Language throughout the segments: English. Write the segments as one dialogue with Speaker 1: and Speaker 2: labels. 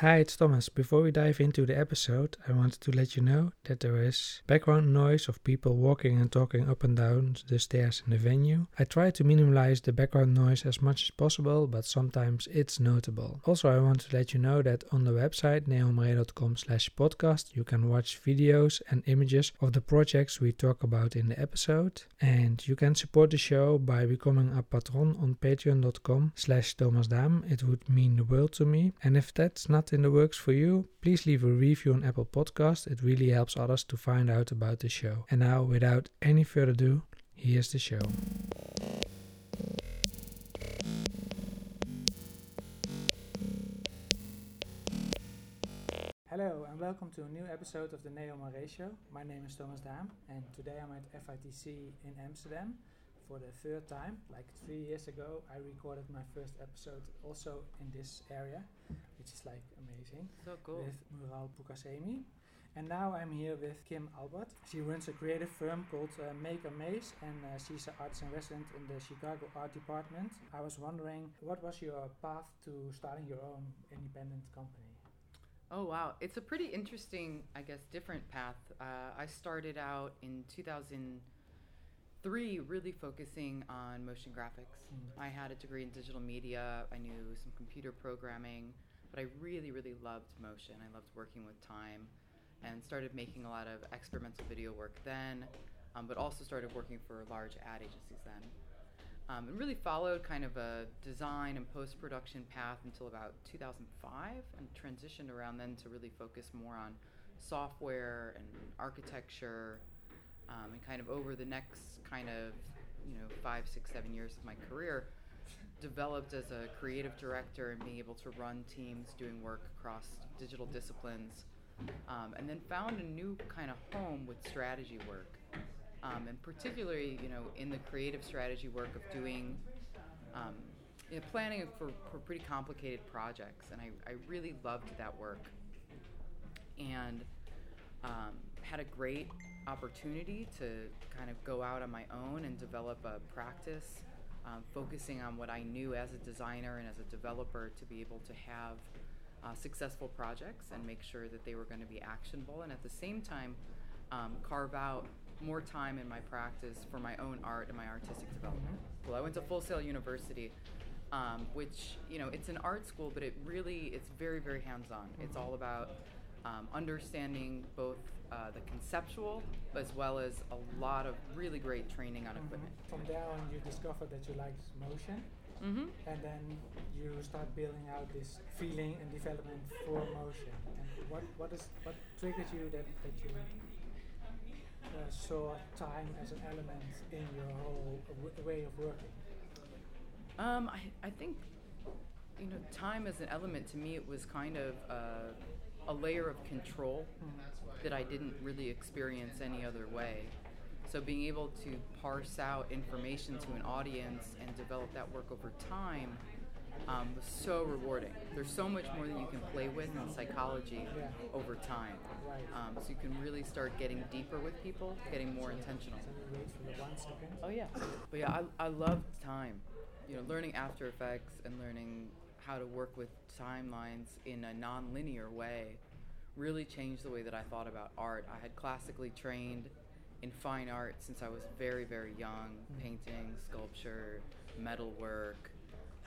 Speaker 1: Hi, it's Thomas. Before we dive into the episode, I wanted to let you know that there is background noise of people walking and talking up and down the stairs in the venue. I try to minimize the background noise as much as possible, but sometimes it's notable. Also, I want to let you know that on the website neonmoire.com slash podcast, you can watch videos and images of the projects we talk about in the episode. And you can support the show by becoming a patron on patreon.com slash thomasdam. It would mean the world to me. And if that's not in the works for you, please leave a review on Apple Podcast. It really helps others to find out about the show. And now, without any further ado, here's the show. Hello and welcome to a new episode of the Neon Show. My name is Thomas Dam and today I'm at FITC in Amsterdam for the third time. Like three years ago, I recorded my first episode also in this area, which is like amazing.
Speaker 2: So cool.
Speaker 1: With Maral Pourkazemi. And now I'm here with Kim Alpert. She runs a creative firm called uh, Make a Maze, and uh, she's an artist in resident in the Chicago Art Department. I was wondering, what was your path to starting your own independent company?
Speaker 2: Oh wow, it's a pretty interesting, I guess, different path. Uh, I started out in 2000- three, really focusing on motion graphics. Mm. I had a degree in digital media. I knew some computer programming, but I really, really loved motion. I loved working with time, and started making a lot of experimental video work then, um, but also started working for large ad agencies then. Um, and really followed kind of a design and post production path until about 2005 and transitioned around then to really focus more on software and architecture um, and kind of over the next kind of you know five, six, seven years of my career, developed as a creative director and being able to run teams doing work across digital disciplines, um, and then found a new kind of home with strategy work, um, and particularly you know in the creative strategy work of doing. Um, you know, planning for, for pretty complicated projects, and I, I really loved that work. And um, had a great opportunity to kind of go out on my own and develop a practice, um, focusing on what I knew as a designer and as a developer to be able to have uh, successful projects and make sure that they were going to be actionable, and at the same time, um, carve out more time in my practice for my own art and my artistic development. Well, I went to Full Sail University. Um, which you know it's an art school but it really it's very very hands-on it's all about um, understanding both uh, the conceptual as well as a lot of really great training on mm-hmm. equipment.
Speaker 1: From there on, you discovered that you liked motion.
Speaker 2: Mm-hmm.
Speaker 1: And then you start building out this feeling and development for motion. And what what is what triggered you that that you uh, saw time as an element in your whole w- way of working?
Speaker 2: Um, I I think you know time as an element to me it was kind of. Uh, a layer of control that I didn't really experience any other way. So being able to parse out information to an audience and develop that work over time um, was so rewarding. There's so much more that you can play with in psychology over time. Um, so you can really start getting deeper with people, getting more intentional. Oh yeah, but yeah, I, I love time. You know, learning After Effects and learning how to work with timelines in a non-linear way really changed the way that I thought about art. I had classically trained in fine art since I was very, very young, painting, sculpture, metalwork.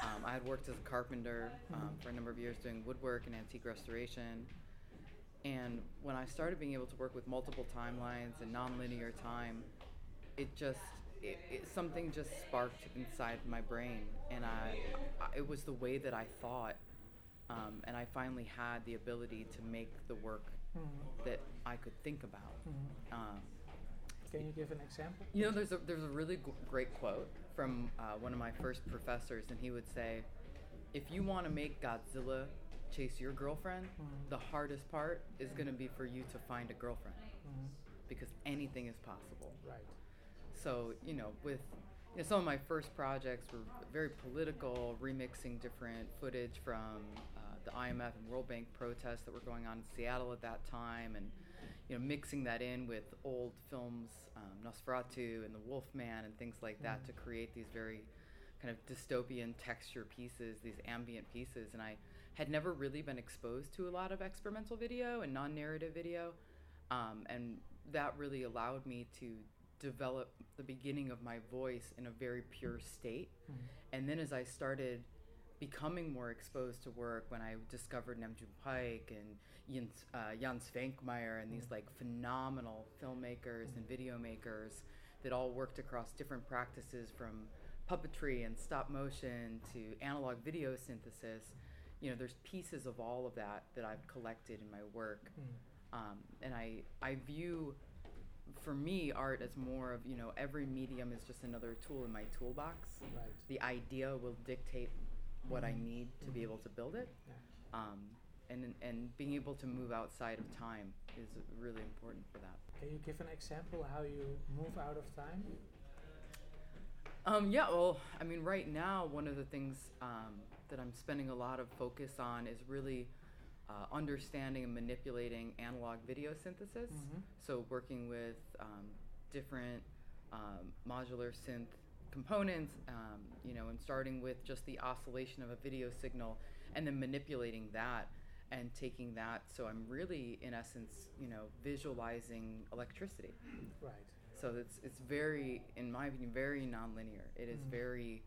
Speaker 2: Um, I had worked as a carpenter um, for a number of years doing woodwork and antique restoration. And when I started being able to work with multiple timelines and nonlinear time, it just it, it, something just sparked inside my brain, and I, I, it was the way that I thought, um, and I finally had the ability to make the work mm-hmm. that I could think about. Mm-hmm. Um,
Speaker 1: Can you give an example?
Speaker 2: You know, there's a there's a really g- great quote from uh, one of my first professors, and he would say, "If you want to make Godzilla chase your girlfriend, mm-hmm. the hardest part is going to be for you to find a girlfriend, mm-hmm. because anything is possible."
Speaker 1: Right.
Speaker 2: So you know, with you know, some of my first projects were very political, remixing different footage from uh, the IMF and World Bank protests that were going on in Seattle at that time, and you know, mixing that in with old films, um, Nosferatu and The Wolfman and things like that, mm-hmm. to create these very kind of dystopian texture pieces, these ambient pieces, and I had never really been exposed to a lot of experimental video and non-narrative video, um, and that really allowed me to develop the beginning of my voice in a very pure state.
Speaker 1: Mhm.
Speaker 2: And then as I started becoming more exposed to work, when I discovered Namjoon Pike and Jens, uh, Jan Svankmajer and these like phenomenal filmmakers and video makers that all worked across different practices from puppetry and stop motion to analog video synthesis. You know, there's pieces of all of that that I've collected in my work
Speaker 1: Mm.
Speaker 2: um, and I I view for me art is more of you know every medium is just another tool in my toolbox.
Speaker 1: Right.
Speaker 2: The idea will dictate what I
Speaker 1: Mhm.
Speaker 2: need to be
Speaker 1: Mhm.
Speaker 2: able to build it,
Speaker 1: Yeah.
Speaker 2: um, and and being able to move outside of time is really important for that.
Speaker 1: Can you give an example how you move out of time?
Speaker 2: Um, yeah, well, I mean, right now, one of the things um, that I'm spending a lot of focus on is really uh, understanding and manipulating analog video synthesis.
Speaker 1: Mhm.
Speaker 2: So, working with um, different um, modular synth components, um, you know, and starting with just the oscillation of a video signal and then manipulating that and taking that. So, I'm really, in essence, you know, visualizing electricity.
Speaker 1: Right.
Speaker 2: So it's it's very, in my opinion, very nonlinear. It is
Speaker 1: Mhm.
Speaker 2: very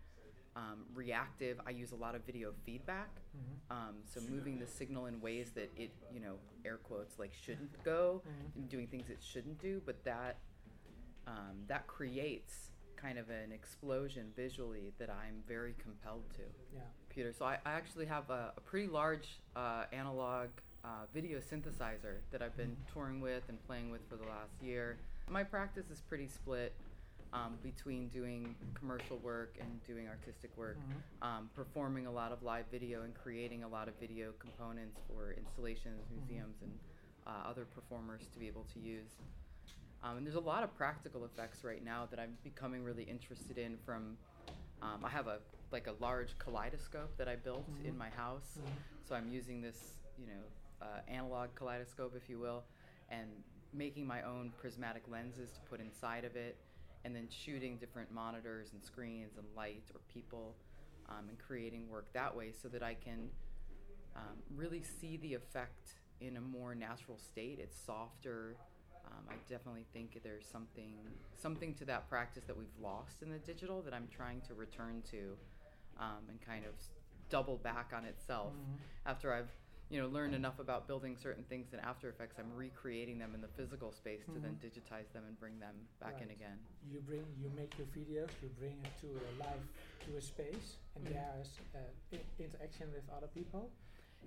Speaker 2: um, reactive. I use a lot of video feedback.
Speaker 1: Mhm.
Speaker 2: Um, so moving the signal in ways that it, you know, air quotes like shouldn't go,
Speaker 1: Mhm.
Speaker 2: and doing things it shouldn't do, but that um, that creates kind of an explosion visually that I'm very compelled to.
Speaker 1: Yeah.
Speaker 2: Computer. So I, I actually have a, a pretty large uh, analog uh, video synthesizer that I've been
Speaker 1: Mhm.
Speaker 2: touring with and playing with for the last year. My practice is pretty split um, between doing commercial work and doing artistic work,
Speaker 1: Mhm.
Speaker 2: um, performing a lot of live video and creating a lot of video components for installations,
Speaker 1: Mhm.
Speaker 2: museums, and uh, other performers to be able to use. Um, and there's a lot of practical effects right now that I'm becoming really interested in. From um, I have a like a large kaleidoscope that I built in
Speaker 1: Mhm.
Speaker 2: my house,
Speaker 1: Mhm.
Speaker 2: so I'm using this you know uh, analog kaleidoscope, if you will, and making my own prismatic lenses to put inside of it, and then shooting different monitors and screens and lights or people, um, and creating work that way so that I can um, really see the effect in a more natural state. It's softer. Um, I definitely think there's something something to that practice that we've lost in the digital that I'm trying to return to, um, and kind of double back on itself
Speaker 1: Mhm.
Speaker 2: after I've you know learned enough about building certain things in After Effects. I'm recreating them in the physical space to then
Speaker 1: Mhm.
Speaker 2: digitize them and bring them back in again.
Speaker 1: You bring, you make your videos, you bring it to a life, to a space, and
Speaker 2: Mhm.
Speaker 1: there is uh, I- interaction with other people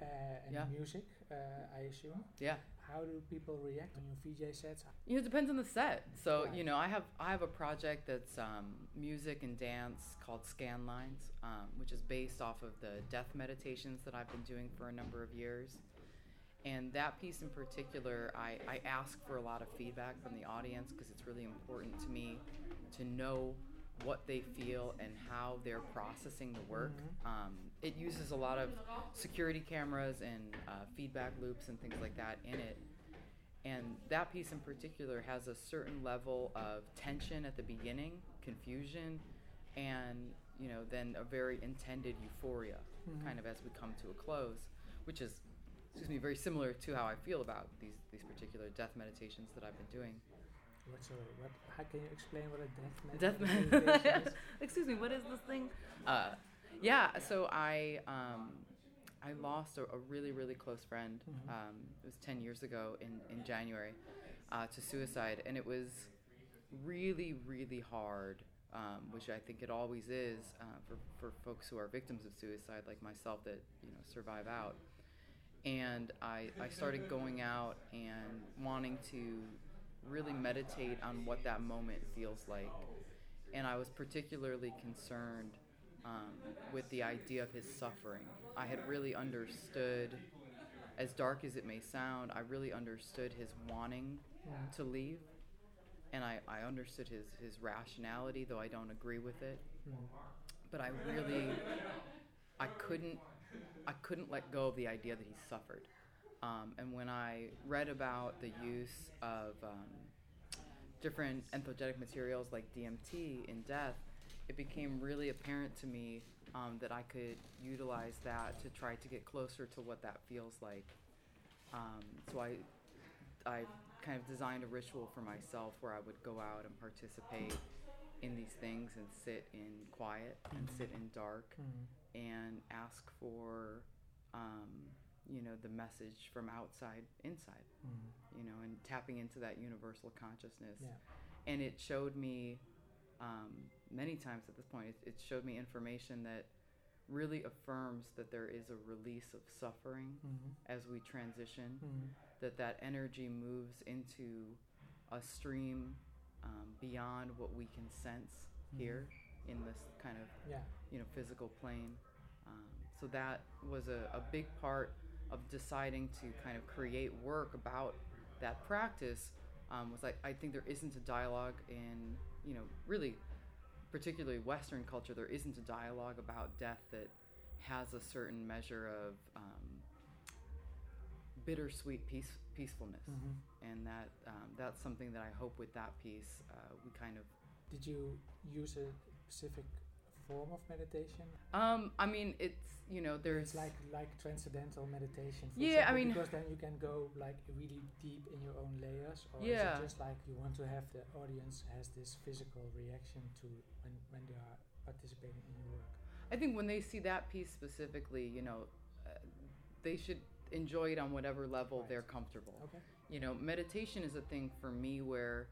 Speaker 1: uh, and
Speaker 2: Yeah.
Speaker 1: music. Uh, I assume.
Speaker 2: Yeah.
Speaker 1: How do people react on your VJ sets?
Speaker 2: You know, it depends on the set. So you know, I have I have a project that's um, music and dance called Scan Lines, um, which is based off of the death meditations that I've been doing for a number of years. And that piece in particular, I, I ask for a lot of feedback from the audience because it's really important to me to know what they feel and how they're processing the work.
Speaker 1: Mhm.
Speaker 2: Um, it uses a lot of security cameras and uh, feedback loops and things like that in it. And that piece in particular has a certain level of tension at the beginning, confusion, and you know then a very intended euphoria,
Speaker 1: Mhm.
Speaker 2: kind of as we come to a close, which is, excuse me, very similar to how I feel about these these particular death meditations that I've been doing.
Speaker 1: What's a, what? How can you explain what a death
Speaker 2: Death
Speaker 1: med-
Speaker 2: med-
Speaker 1: is?
Speaker 2: Excuse me, what is this thing? Uh, yeah, so I um, I lost a, a really really close friend.
Speaker 1: Mhm.
Speaker 2: Um, it was ten years ago in in January uh, to suicide, and it was really really hard. Um, which I think it always is uh, for, for folks who are victims of suicide, like myself, that you know survive out. And I, I started going out and wanting to really meditate on what that moment feels like. And I was particularly concerned um, with the idea of his suffering. I had really understood, as dark as it may sound, I really understood his wanting
Speaker 1: Mhm.
Speaker 2: to leave. And I, I understood his, his rationality, though I don't agree with it.
Speaker 1: Mhm.
Speaker 2: But I really, I couldn't, I couldn't let go of the idea that he suffered. Um, and when I read about the use of um, different entheogenic materials like DMT in death, it became really apparent to me um, that I could utilize that to try to get closer to what that feels like. Um, so I, I kind of designed a ritual for myself where I would go out and participate in these things and sit in quiet and sit in dark
Speaker 1: Mhm.
Speaker 2: and ask for, um, you know, the message from outside inside,
Speaker 1: Mhm.
Speaker 2: you know, and tapping into that universal consciousness.
Speaker 1: Yeah.
Speaker 2: And it showed me um, many times at this point, it, it showed me information that really affirms that there is a release of suffering
Speaker 1: Mhm.
Speaker 2: as we transition
Speaker 1: Mhm.
Speaker 2: that that energy moves into a stream um, beyond what we can sense
Speaker 1: Mhm.
Speaker 2: here in this kind of
Speaker 1: Yeah.
Speaker 2: you know physical plane um, so that was a, a big part of deciding to kind of create work about that practice um, was like i think there isn't a dialogue in you know really particularly western culture there isn't a dialogue about death that has a certain measure of um, bittersweet peace, peacefulness
Speaker 1: Mhm.
Speaker 2: and that um, that's something that i hope with that piece uh, we kind of
Speaker 1: Did you use a specific form of meditation?
Speaker 2: um, i mean it's you know there's
Speaker 1: It's like like transcendental meditation. For
Speaker 2: Yeah, I mean-
Speaker 1: because then you can go like really deep in your own layers, or is
Speaker 2: Yeah.
Speaker 1: it just like you want to have the audience has this physical reaction to when when they are participating in your work?
Speaker 2: I think when they see that piece specifically, you know, uh, they should enjoy it on whatever level
Speaker 1: Right.
Speaker 2: they're comfortable.
Speaker 1: Okay.
Speaker 2: You know, meditation is a thing for me where,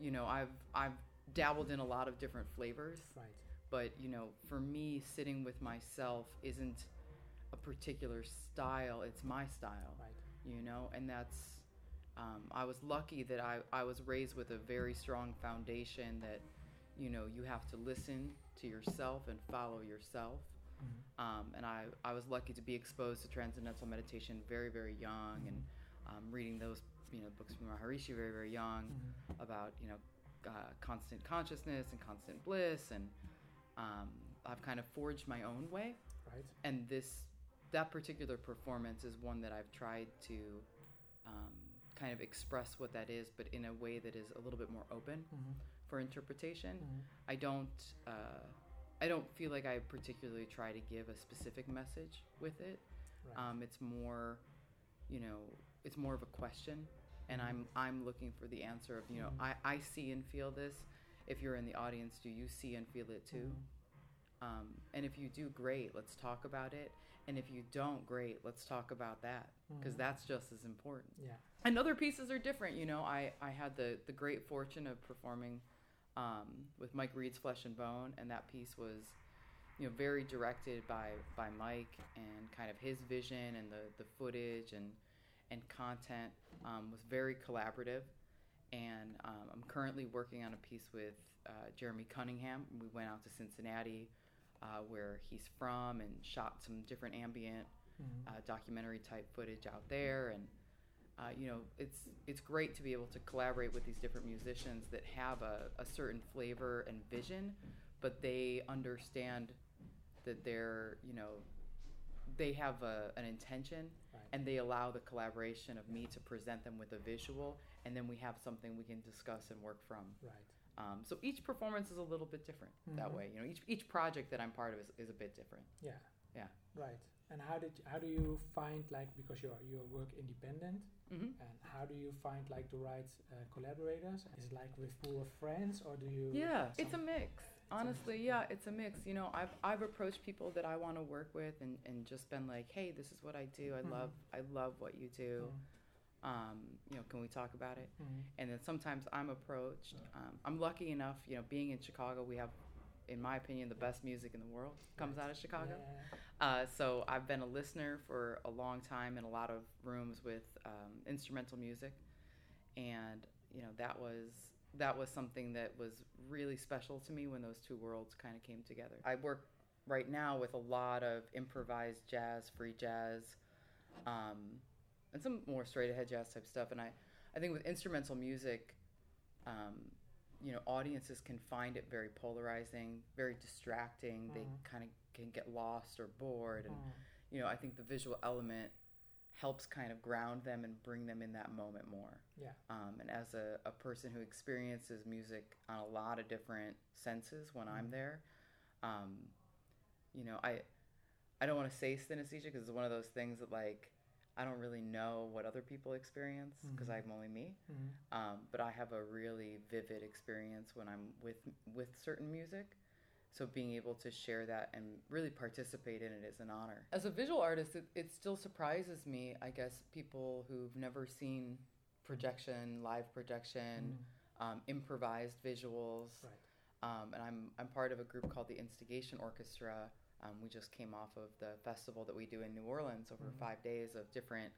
Speaker 2: you know, I've I've dabbled in a lot of different flavors,
Speaker 1: Right.
Speaker 2: But you know, for me, sitting with myself isn't a particular style; it's my style.
Speaker 1: Right.
Speaker 2: You know, and that's. Um, I was lucky that I, I was raised with a very strong foundation that, you know, you have to listen to yourself and follow yourself.
Speaker 1: Mhm.
Speaker 2: Um, and I, I was lucky to be exposed to transcendental meditation very, very young and um, reading those, you know, books from Maharishi very, very young
Speaker 1: Mhm.
Speaker 2: about, you know, uh, constant consciousness and constant bliss. And um, I've kind of forged my own way.
Speaker 1: Right.
Speaker 2: And this, that particular performance is one that I've tried to um, kind of express what that is, but in a way that is a little bit more open
Speaker 1: Mhm.
Speaker 2: for interpretation.
Speaker 1: Mhm.
Speaker 2: I don't uh, I don't feel like I particularly try to give a specific message with it.
Speaker 1: Right.
Speaker 2: Um, it's more, you know, it's more of a question, and
Speaker 1: Mhm.
Speaker 2: I'm I'm looking for the answer of you know
Speaker 1: Mhm.
Speaker 2: I I see and feel this. If you're in the audience, do you see and feel it too?
Speaker 1: Mhm.
Speaker 2: Um, and if you do, great. Let's talk about it. And if you don't, great. Let's talk about that because
Speaker 1: Mhm.
Speaker 2: that's just as important
Speaker 1: Yeah.
Speaker 2: and other pieces are different. You know, I, I had the, the great fortune of performing um, with Mike Reed's Flesh and Bone, and that piece was, you know, very directed by, by Mike and kind of his vision and the, the footage and and content um, was very collaborative. And um, I'm currently working on a piece with uh, Jeremy Cunningham. We went out to Cincinnati, uh, where he's from, and shot some different ambient
Speaker 1: Mhm.
Speaker 2: uh, documentary type footage out there and uh, you know it's it's great to be able to collaborate with these different musicians that have a, a certain flavor and vision but they understand that they're you know they have a, an intention
Speaker 1: Right.
Speaker 2: and they allow the collaboration of me to present them with a visual and then we have something we can discuss and work from
Speaker 1: Right.
Speaker 2: um, so each performance is a little bit different that
Speaker 1: Mhm.
Speaker 2: way you know each, each project that i'm part of is, is a bit different
Speaker 1: Yeah.
Speaker 2: Yeah.
Speaker 1: Right. And how did how do you find like because you're you work independent
Speaker 2: hmm
Speaker 1: and how do you find like the right uh, collaborators? Is it like with pool of friends or do you?
Speaker 2: Yeah, it's a mix. Honestly, yeah, it's a mix. You know, I've I've approached people that I want to work with and, and just been like, hey, this is what I do. I
Speaker 1: Mhm.
Speaker 2: love I love what you do.
Speaker 1: Mm,
Speaker 2: Um, you know, can we talk about it?
Speaker 1: mm,
Speaker 2: And then sometimes I'm approached. Um, I'm lucky enough, you know, being in Chicago, we have, in my opinion, the best music in the world comes out of Chicago.
Speaker 1: Yeah.
Speaker 2: Uh, so I've been a listener for a long time in a lot of rooms with um, instrumental music, and you know that was that was something that was really special to me when those two worlds kind of came together. I work right now with a lot of improvised jazz, free jazz, um, and some more straight ahead jazz type stuff. And I, I think with instrumental music, um, you know, audiences can find it very polarizing, very distracting. They
Speaker 1: Mhm.
Speaker 2: kind of can get lost or bored, and
Speaker 1: Mm,
Speaker 2: you know, I think the visual element helps kind of ground them and bring them in that moment more.
Speaker 1: Yeah.
Speaker 2: Um, and as a, a person who experiences music on a lot of different senses when I'm
Speaker 1: Mhm.
Speaker 2: there, um, you know, I I don't want to say synesthesia because it's one of those things that like I don't really know what other people experience because
Speaker 1: Mhm.
Speaker 2: I'm only me.
Speaker 1: Mhm.
Speaker 2: Um, but I have a really vivid experience when I'm with with certain music. So being able to share that and really participate in it is an honor. As a visual artist, it, it still surprises me. I guess people who've never seen projection, live projection,
Speaker 1: Mhm.
Speaker 2: um, improvised visuals.
Speaker 1: Right.
Speaker 2: Um, and I'm I'm part of a group called the Instigation Orchestra. Um, we just came off of the festival that we do in New Orleans over
Speaker 1: Mhm.
Speaker 2: five days of different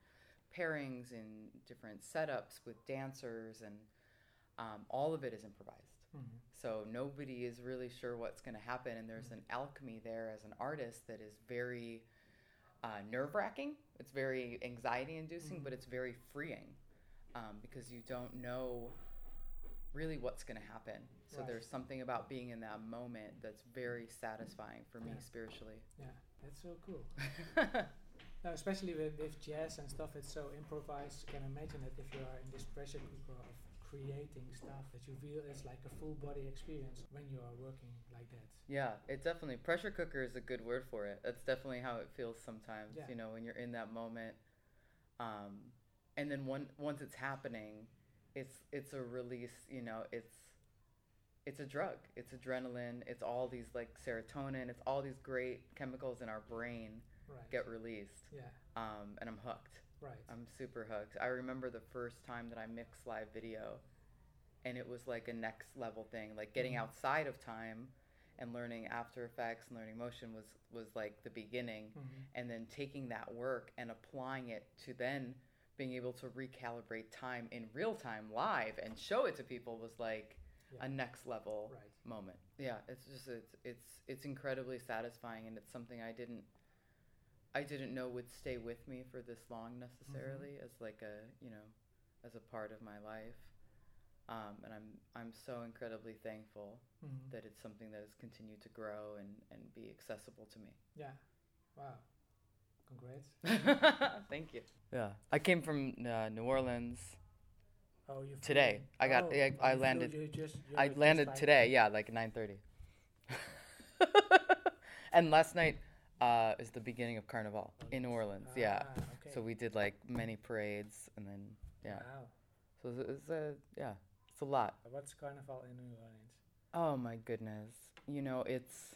Speaker 2: pairings and different setups with dancers, and um, all of it is improvised. So nobody is really sure what's going to happen, and there's an alchemy there as an artist that is very uh, nerve wracking. It's very anxiety inducing,
Speaker 1: Mhm.
Speaker 2: but it's very freeing um, because you don't know really what's going to happen. So
Speaker 1: Right.
Speaker 2: there's something about being in that moment that's very satisfying for me
Speaker 1: Yeah.
Speaker 2: spiritually.
Speaker 1: Yeah, that's so cool. No, especially with, with jazz and stuff, it's so improvised. You can imagine it if you are in this pressure cooker of creating stuff that you feel it's like a full body experience when you are working like that.
Speaker 2: yeah, it definitely pressure cooker is a good word for it. That's definitely how it feels sometimes.
Speaker 1: Yeah.
Speaker 2: You know, when you're in that moment, um, and then one once it's happening, it's it's a release. You know, it's it's a drug. It's adrenaline. It's all these like serotonin. It's all these great chemicals in our brain
Speaker 1: Right.
Speaker 2: get released.
Speaker 1: yeah.
Speaker 2: Um, and I'm hooked.
Speaker 1: Right.
Speaker 2: I'm super hooked. I remember the first time that I mixed live video, and it was like a next level thing. Like getting
Speaker 1: Mhm.
Speaker 2: outside of time and learning After Effects and learning motion was was like the beginning,
Speaker 1: Mhm.
Speaker 2: and then taking that work and applying it to then being able to recalibrate time in real time live and show it to people was like
Speaker 1: Yeah.
Speaker 2: a next level
Speaker 1: Right.
Speaker 2: moment. Yeah, it's just it's it's it's incredibly satisfying, and it's something I didn't I didn't know would stay with me for this long necessarily as like a you know as a part of my life. Um, and I'm I'm so incredibly thankful
Speaker 1: Mhm.
Speaker 2: that it's something that has continued to grow and, and be accessible to me.
Speaker 1: Yeah. Wow. Congrats.
Speaker 2: Thank you. Yeah, I came from uh, New Orleans.
Speaker 1: Oh, you
Speaker 2: Today. I got- I- I landed-
Speaker 1: You just,
Speaker 2: I landed today, yeah, like nine thirty. and last night uh, is the beginning of Carnival in New Orleans. Yeah.
Speaker 1: Ah, okay.
Speaker 2: So we did like many parades, and then yeah.
Speaker 1: Wow.
Speaker 2: So it's, it's a yeah, it's a lot.
Speaker 1: What's Carnival in New Orleans?
Speaker 2: Oh my goodness. You know, it's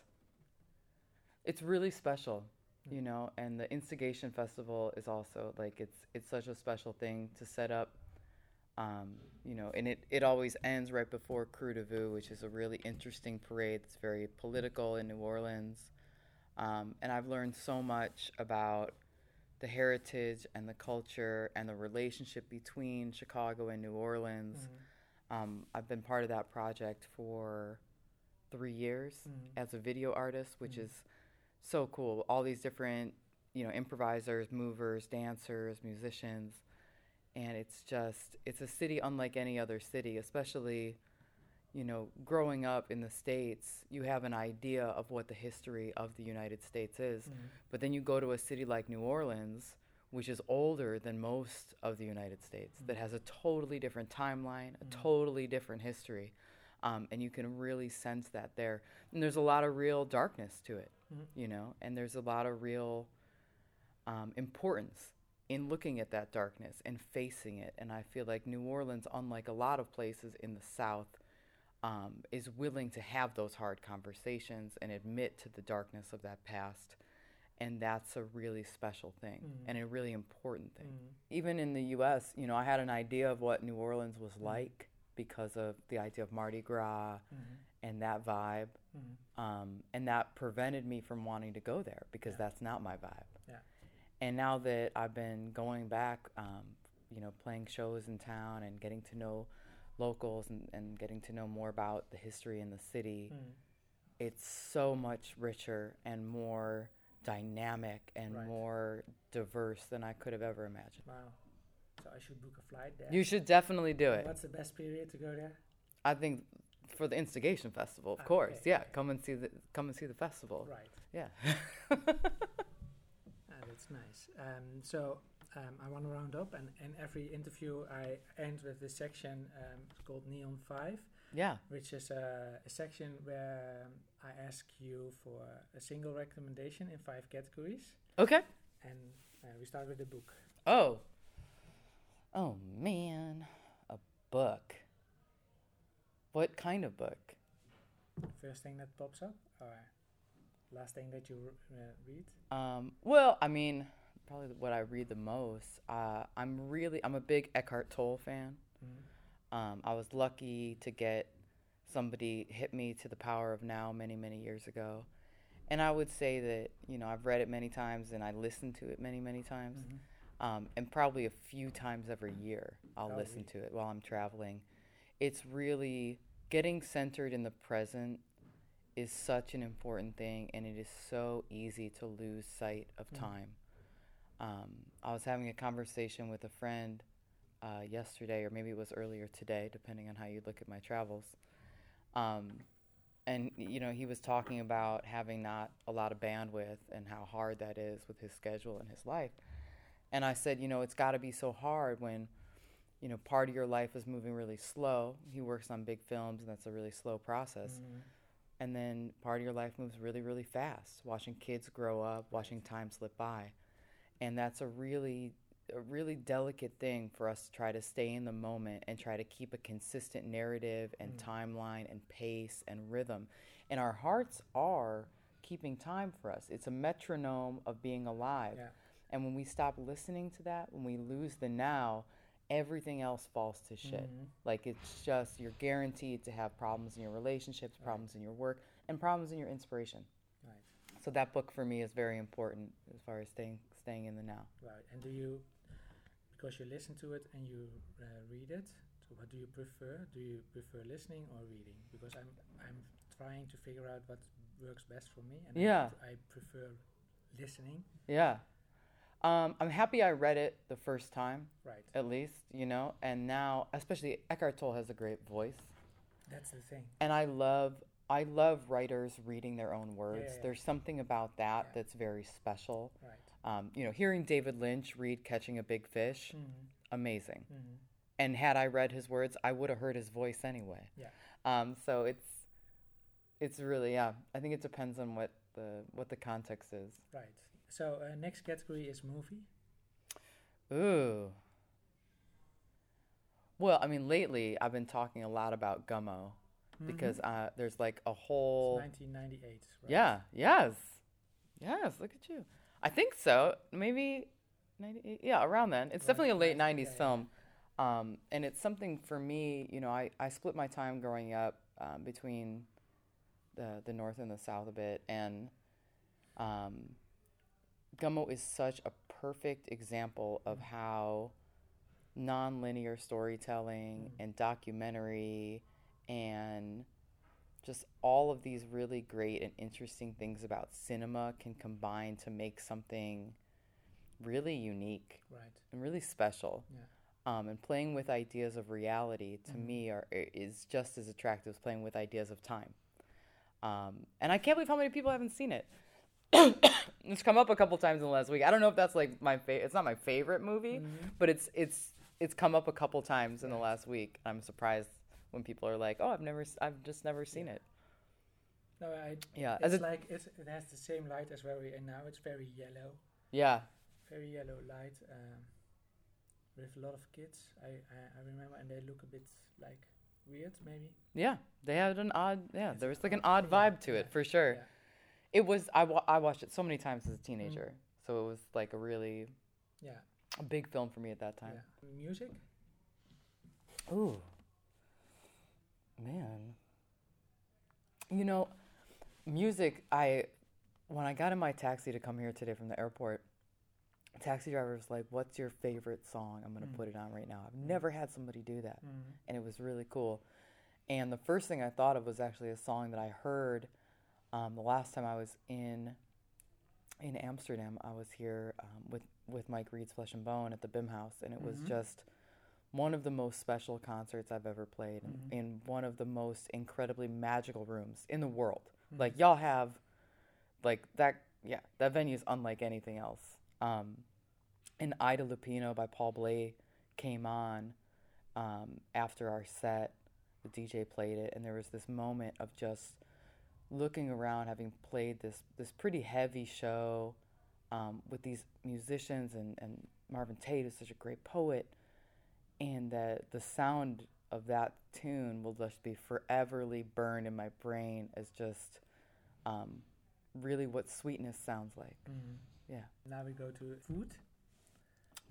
Speaker 2: it's really special, you
Speaker 1: Mm.
Speaker 2: know, and the Instigation Festival is also like it's it's such a special thing to set up. Um, you know, and it, it always ends right before Krewe du Vieux, which is a really interesting parade. It's very political in New Orleans. Um, and I've learned so much about the heritage and the culture and the relationship between Chicago and New Orleans.
Speaker 1: Mhm.
Speaker 2: Um, I've been part of that project for three years
Speaker 1: Mhm.
Speaker 2: as a video artist, which
Speaker 1: Mhm.
Speaker 2: is so cool. All these different, you know, improvisers, movers, dancers, musicians, and it's just it's a city unlike any other city. Especially, you know, growing up in the states, you have an idea of what the history of the United States is,
Speaker 1: Mhm.
Speaker 2: but then you go to a city like New Orleans, which is older than most of the United States, that
Speaker 1: Mhm.
Speaker 2: has a totally different timeline, a
Speaker 1: Mhm.
Speaker 2: totally different history. Um, and you can really sense that there. And there's a lot of real darkness to it,
Speaker 1: Mhm.
Speaker 2: you know, and there's a lot of real um, importance in looking at that darkness and facing it. And I feel like New Orleans, unlike a lot of places in the South, um, is willing to have those hard conversations and admit to the darkness of that past. And that's a really special thing
Speaker 1: Mhm.
Speaker 2: and a really important thing.
Speaker 1: Mhm.
Speaker 2: Even in the US, you know, I had an idea of what New Orleans was
Speaker 1: Mhm.
Speaker 2: like because of the idea of Mardi Gras
Speaker 1: Mhm.
Speaker 2: and that vibe.
Speaker 1: Mhm.
Speaker 2: Um, and that prevented me from wanting to go there because
Speaker 1: Yeah.
Speaker 2: that's not my vibe.
Speaker 1: Yeah.
Speaker 2: And now that I've been going back, um, you know, playing shows in town and getting to know locals and, and getting to know more about the history in the city,
Speaker 1: Mhm.
Speaker 2: it's so much richer and more dynamic and
Speaker 1: Right.
Speaker 2: more diverse than I could have ever imagined.
Speaker 1: Wow. So I should book a flight there.
Speaker 2: You should definitely do it.
Speaker 1: What's the best period to go there?
Speaker 2: I think for the Instigation Festival, of
Speaker 1: Ah,
Speaker 2: course. Yeah,
Speaker 1: okay.
Speaker 2: come and see the come and see the festival.
Speaker 1: Right.
Speaker 2: Yeah.
Speaker 1: Ah, that's nice. Um, so um, I want to round up, and in every interview, I end with this section um, called Neon 5,
Speaker 2: Yeah.
Speaker 1: which is a, a section where um, I ask you for a single recommendation in five categories.
Speaker 2: Okay.
Speaker 1: And uh, we start with the book.
Speaker 2: Oh. Oh man, a book. What kind of book?
Speaker 1: First thing that pops up, or last thing that you uh, read?
Speaker 2: Um, well, I mean, probably what I read the most. Uh, I'm really, I'm a big Eckhart Tolle fan.
Speaker 1: Mm.
Speaker 2: Um, I was lucky to get somebody hit me to the power of now many, many years ago. And I would say that, you know, I've read it many times and I listened to it many, many times.
Speaker 1: Mhm.
Speaker 2: Um, and probably a few times every year I'll
Speaker 1: Oh,
Speaker 2: listen to it while I'm traveling. It's really getting centered in the present is such an important thing and it is so easy to lose sight of
Speaker 1: Mm.
Speaker 2: time. Um, I was having a conversation with a friend uh, yesterday, or maybe it was earlier today, depending on how you look at my travels. Um, and you know, he was talking about having not a lot of bandwidth and how hard that is with his schedule and his life. And I said, you know, it's got to be so hard when, you know, part of your life is moving really slow. He works on big films, and that's a really slow process.
Speaker 1: Mm.
Speaker 2: And then part of your life moves really, really fast, watching kids grow up, watching time slip by. And that's a really, a really delicate thing for us to try to stay in the moment and try to keep a consistent narrative and
Speaker 1: Mm.
Speaker 2: timeline and pace and rhythm. And our hearts are keeping time for us. It's a metronome of being alive.
Speaker 1: Yeah.
Speaker 2: And when we stop listening to that, when we lose the now, everything else falls to shit.
Speaker 1: Mhm.
Speaker 2: Like it's just you're guaranteed to have problems in your relationships,
Speaker 1: Right.
Speaker 2: problems in your work, and problems in your inspiration.
Speaker 1: Right.
Speaker 2: So that book for me is very important as far as staying staying in the now.
Speaker 1: Right. And do you, because you listen to it and you uh, read it, so what do you prefer? Do you prefer listening or reading? Because I'm I'm trying to figure out what works best for me, and
Speaker 2: Yeah.
Speaker 1: pr- I, prefer listening.
Speaker 2: Yeah. Um, I'm happy I read it the first time,
Speaker 1: Right.
Speaker 2: at least, you know, and now, especially Eckhart Tolle has a great voice,
Speaker 1: That's the thing.
Speaker 2: and I love, I love writers reading their own words.
Speaker 1: yeah.
Speaker 2: There's something about that
Speaker 1: Yeah.
Speaker 2: that's very special.
Speaker 1: Right.
Speaker 2: Um, you know, hearing David Lynch read Catching a Big Fish,
Speaker 1: Mm-hmm.
Speaker 2: amazing.
Speaker 1: Mm-hmm.
Speaker 2: and had I read his words, I would have heard his voice anyway.
Speaker 1: Yeah.
Speaker 2: Um, so it's it's really yeah. I think it depends on what the what the context is.
Speaker 1: Right. So uh, next category is movie.
Speaker 2: Ooh. Well, I mean, lately I've been talking a lot about Gummo because uh, there's like a
Speaker 1: It's
Speaker 2: whole
Speaker 1: 1998. Right?
Speaker 2: yeah yes yes look at you. I think so. Maybe 98 yeah around then. It's
Speaker 1: Right,
Speaker 2: definitely a late 90s
Speaker 1: yeah, yeah.
Speaker 2: film. Um, and it's something for me, you know, I, I split my time growing up um, between the, the North and the South a bit. And um, Gummo is such a perfect example of how nonlinear storytelling
Speaker 1: Mm.
Speaker 2: and documentary and just all of these really great and interesting things about cinema can combine to make something really unique
Speaker 1: Right.
Speaker 2: and really special.
Speaker 1: Yeah.
Speaker 2: Um, and playing with ideas of reality to
Speaker 1: Mhm.
Speaker 2: me are is just as attractive as playing with ideas of time. Um, and I can't believe how many people haven't seen it. it's come up a couple times in the last week. I don't know if that's like my favorite. It's not my favorite movie,
Speaker 1: Mhm.
Speaker 2: but it's it's it's come up a couple times in the last week. I'm surprised when people are like, "Oh, I've never, I've just never seen
Speaker 1: Yeah.
Speaker 2: it."
Speaker 1: No, I.
Speaker 2: Yeah,
Speaker 1: It's
Speaker 2: a,
Speaker 1: like it's, it has the same light as where we are now. It's very yellow,
Speaker 2: yeah,
Speaker 1: very yellow light, um, with a lot of kids. I, I I remember, and they look a bit like weird, maybe.
Speaker 2: yeah. They had an odd, yeah.
Speaker 1: It's
Speaker 2: There was like an
Speaker 1: odd,
Speaker 2: odd
Speaker 1: yeah,
Speaker 2: vibe to
Speaker 1: yeah,
Speaker 2: it for sure.
Speaker 1: yeah.
Speaker 2: It was. I wa- I watched it so many times as a teenager, so it was like a really
Speaker 1: Yeah.
Speaker 2: a big film for me at that time.
Speaker 1: Yeah. Music.
Speaker 2: Ooh. Man. You know, music, I when I got in my taxi to come here today from the airport, taxi driver was like, "What's your favorite song? I'm going to
Speaker 1: Mm.
Speaker 2: put it on right now." I've never had somebody do that,
Speaker 1: Mm.
Speaker 2: and it was really cool. And the first thing I thought of was actually a song that I heard um, the last time I was in in Amsterdam. I was here um, with with Mike Reed's Flesh and Bone at the Bimhuis, and it was
Speaker 1: Mhm.
Speaker 2: just one of the most special concerts I've ever played,
Speaker 1: Mhm.
Speaker 2: in one of the most incredibly magical rooms in the world.
Speaker 1: Mhm.
Speaker 2: Like y'all have, like that, yeah, that venue is unlike anything else. Um, and Ida Lupino by Paul Bley came on um, after our set. The DJ played it, and there was this moment of just looking around, having played this this pretty heavy show um, with these musicians, and, and Marvin Tate is such a great poet, and that the sound of that tune will just be foreverly burned in my brain as just um, really what sweetness sounds like.
Speaker 1: Mhm.
Speaker 2: Yeah.
Speaker 1: Now we go to food.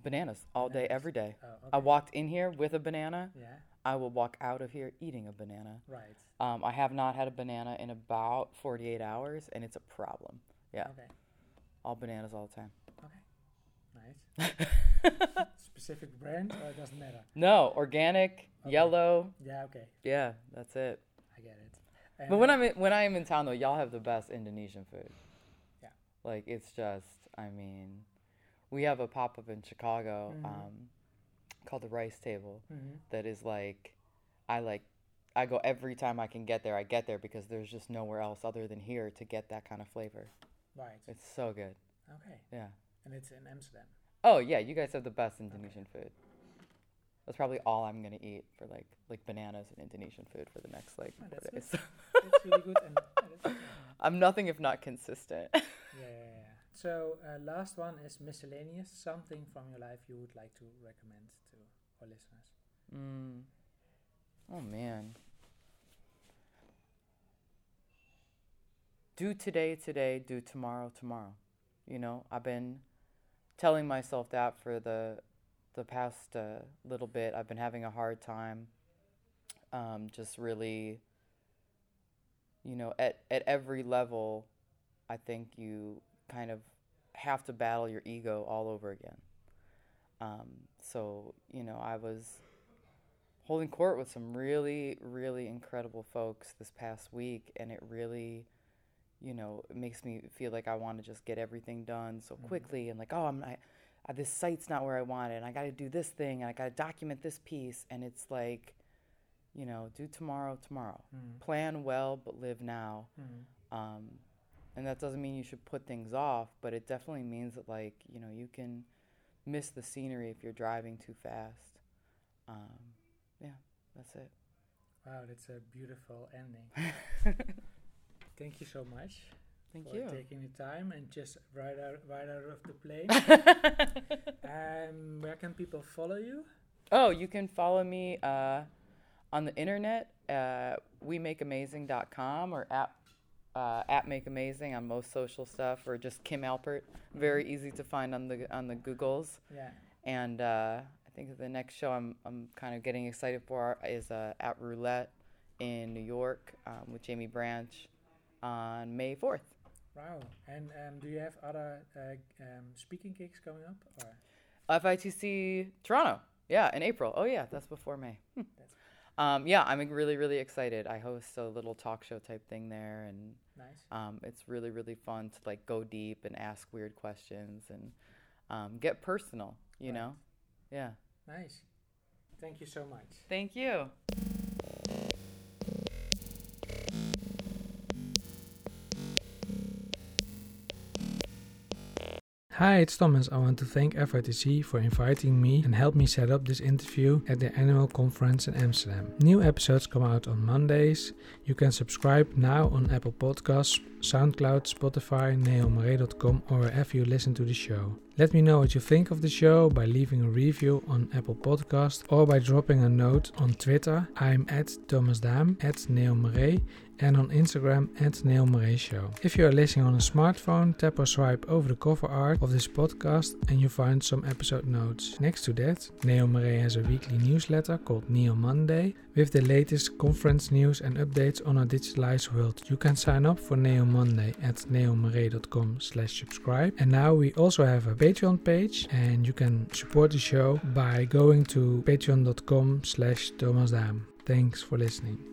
Speaker 2: Bananas all day, every day.
Speaker 1: Oh,
Speaker 2: I walked in here with a banana.
Speaker 1: Yeah,
Speaker 2: I will walk out of here eating a banana.
Speaker 1: right.
Speaker 2: Um, I have not had a banana in about 48 hours, and it's a problem. Yeah,
Speaker 1: Okay,
Speaker 2: all bananas all the time.
Speaker 1: Nice. Specific brand or it doesn't matter?
Speaker 2: no, organic,
Speaker 1: Okay.
Speaker 2: yellow.
Speaker 1: Yeah, okay,
Speaker 2: Yeah, that's it.
Speaker 1: I get it. And
Speaker 2: But when I'm in, when I am in town though, y'all have the best Indonesian food.
Speaker 1: Yeah.
Speaker 2: Like it's just, I mean, we have a pop up in Chicago
Speaker 1: Mhm.
Speaker 2: um, called the Rice Table
Speaker 1: Mhm.
Speaker 2: that is like, I like, I go every time I can get there. I get there because there's just nowhere else other than here to get that kind of flavor.
Speaker 1: right,
Speaker 2: It's so good.
Speaker 1: okay,
Speaker 2: Yeah.
Speaker 1: And it's in Amsterdam.
Speaker 2: Oh yeah, you guys have the best Indonesian food. That's probably all I'm gonna eat for like like bananas and Indonesian food for the next like
Speaker 1: Oh,
Speaker 2: four
Speaker 1: that's
Speaker 2: days.
Speaker 1: It's really good and that's.
Speaker 2: I'm nothing if not consistent.
Speaker 1: yeah, yeah, yeah. So uh, last one is miscellaneous. Something from your life you would like to recommend to our listeners.
Speaker 2: Mm. Oh man. Do today today, do tomorrow tomorrow. You know, I've been telling myself that for the the past uh, little bit. I've been having a hard time um, just really you know, at at every level I think you kind of have to battle your ego all over again. Um, so, you know, I was holding court with some really, really incredible folks this past week, and it really, you know, it makes me feel like I want to just get everything done so
Speaker 1: Mhm.
Speaker 2: quickly, and like, oh, I'm uh, this site's not where I want it, and I got to do this thing, and I got to document this piece, and it's like, you know, do tomorrow, tomorrow.
Speaker 1: Mm.
Speaker 2: Plan well, but live now.
Speaker 1: Mm.
Speaker 2: Um, and that doesn't mean you should put things off, but it definitely means that like you know you can miss the scenery if you're driving too fast. Um, yeah, that's it.
Speaker 1: Wow, that's a beautiful ending. Thank you so much
Speaker 2: Thank you
Speaker 1: for
Speaker 2: you.
Speaker 1: taking the time and just right out right out of the plane. um, where can people follow you?
Speaker 2: oh, you can follow me uh, on the internet at wemakeamazing.com or at uh, at Make Amazing on most social stuff, or just Kim Alpert. Very easy to find on the on the Googles.
Speaker 1: Yeah.
Speaker 2: And uh, I think the next show I'm I'm kind of getting excited for is uh, at Roulette in New York um, with Jaimie Branch on May 4th.
Speaker 1: Wow. And um, do you have other uh, um, speaking gigs coming up? Or
Speaker 2: FITC Toronto. Yeah, in April. Oh yeah, that's before May. Hmm.
Speaker 1: That's-
Speaker 2: Um, yeah, I'm really really excited. I host a little talk show type thing there, and
Speaker 1: nice.
Speaker 2: um, it's really really fun to like go deep and ask weird questions and um, get personal. You
Speaker 1: Right.
Speaker 2: know. Yeah.
Speaker 1: Nice. Thank you so much.
Speaker 2: Thank you.
Speaker 1: Hi, it's Thomas. I want to thank FITC for inviting me and help me set up this interview at the annual conference in Amsterdam. New episodes come out on Mondays. You can subscribe now on Apple Podcasts, SoundCloud, Spotify, neonmoire.com, or wherever you listen to the show. Let me know what you think of the show by leaving a review on Apple Podcast or by dropping a note on Twitter. I'm at Thomas Dam, at neonmoire, and on Instagram at Neon Show. If you are listening on a smartphone, tap or swipe over the cover art of this podcast and you find some episode notes. Next to that, Neonmoire has a weekly newsletter called Neon Monday with the latest conference news and updates on our digitalized world. You can sign up for Neon Monday at neonmoire.com slash subscribe. And now we also have a Patreon page and you can support the show by going to patreon.com slash Thomas Dam. Thanks for listening.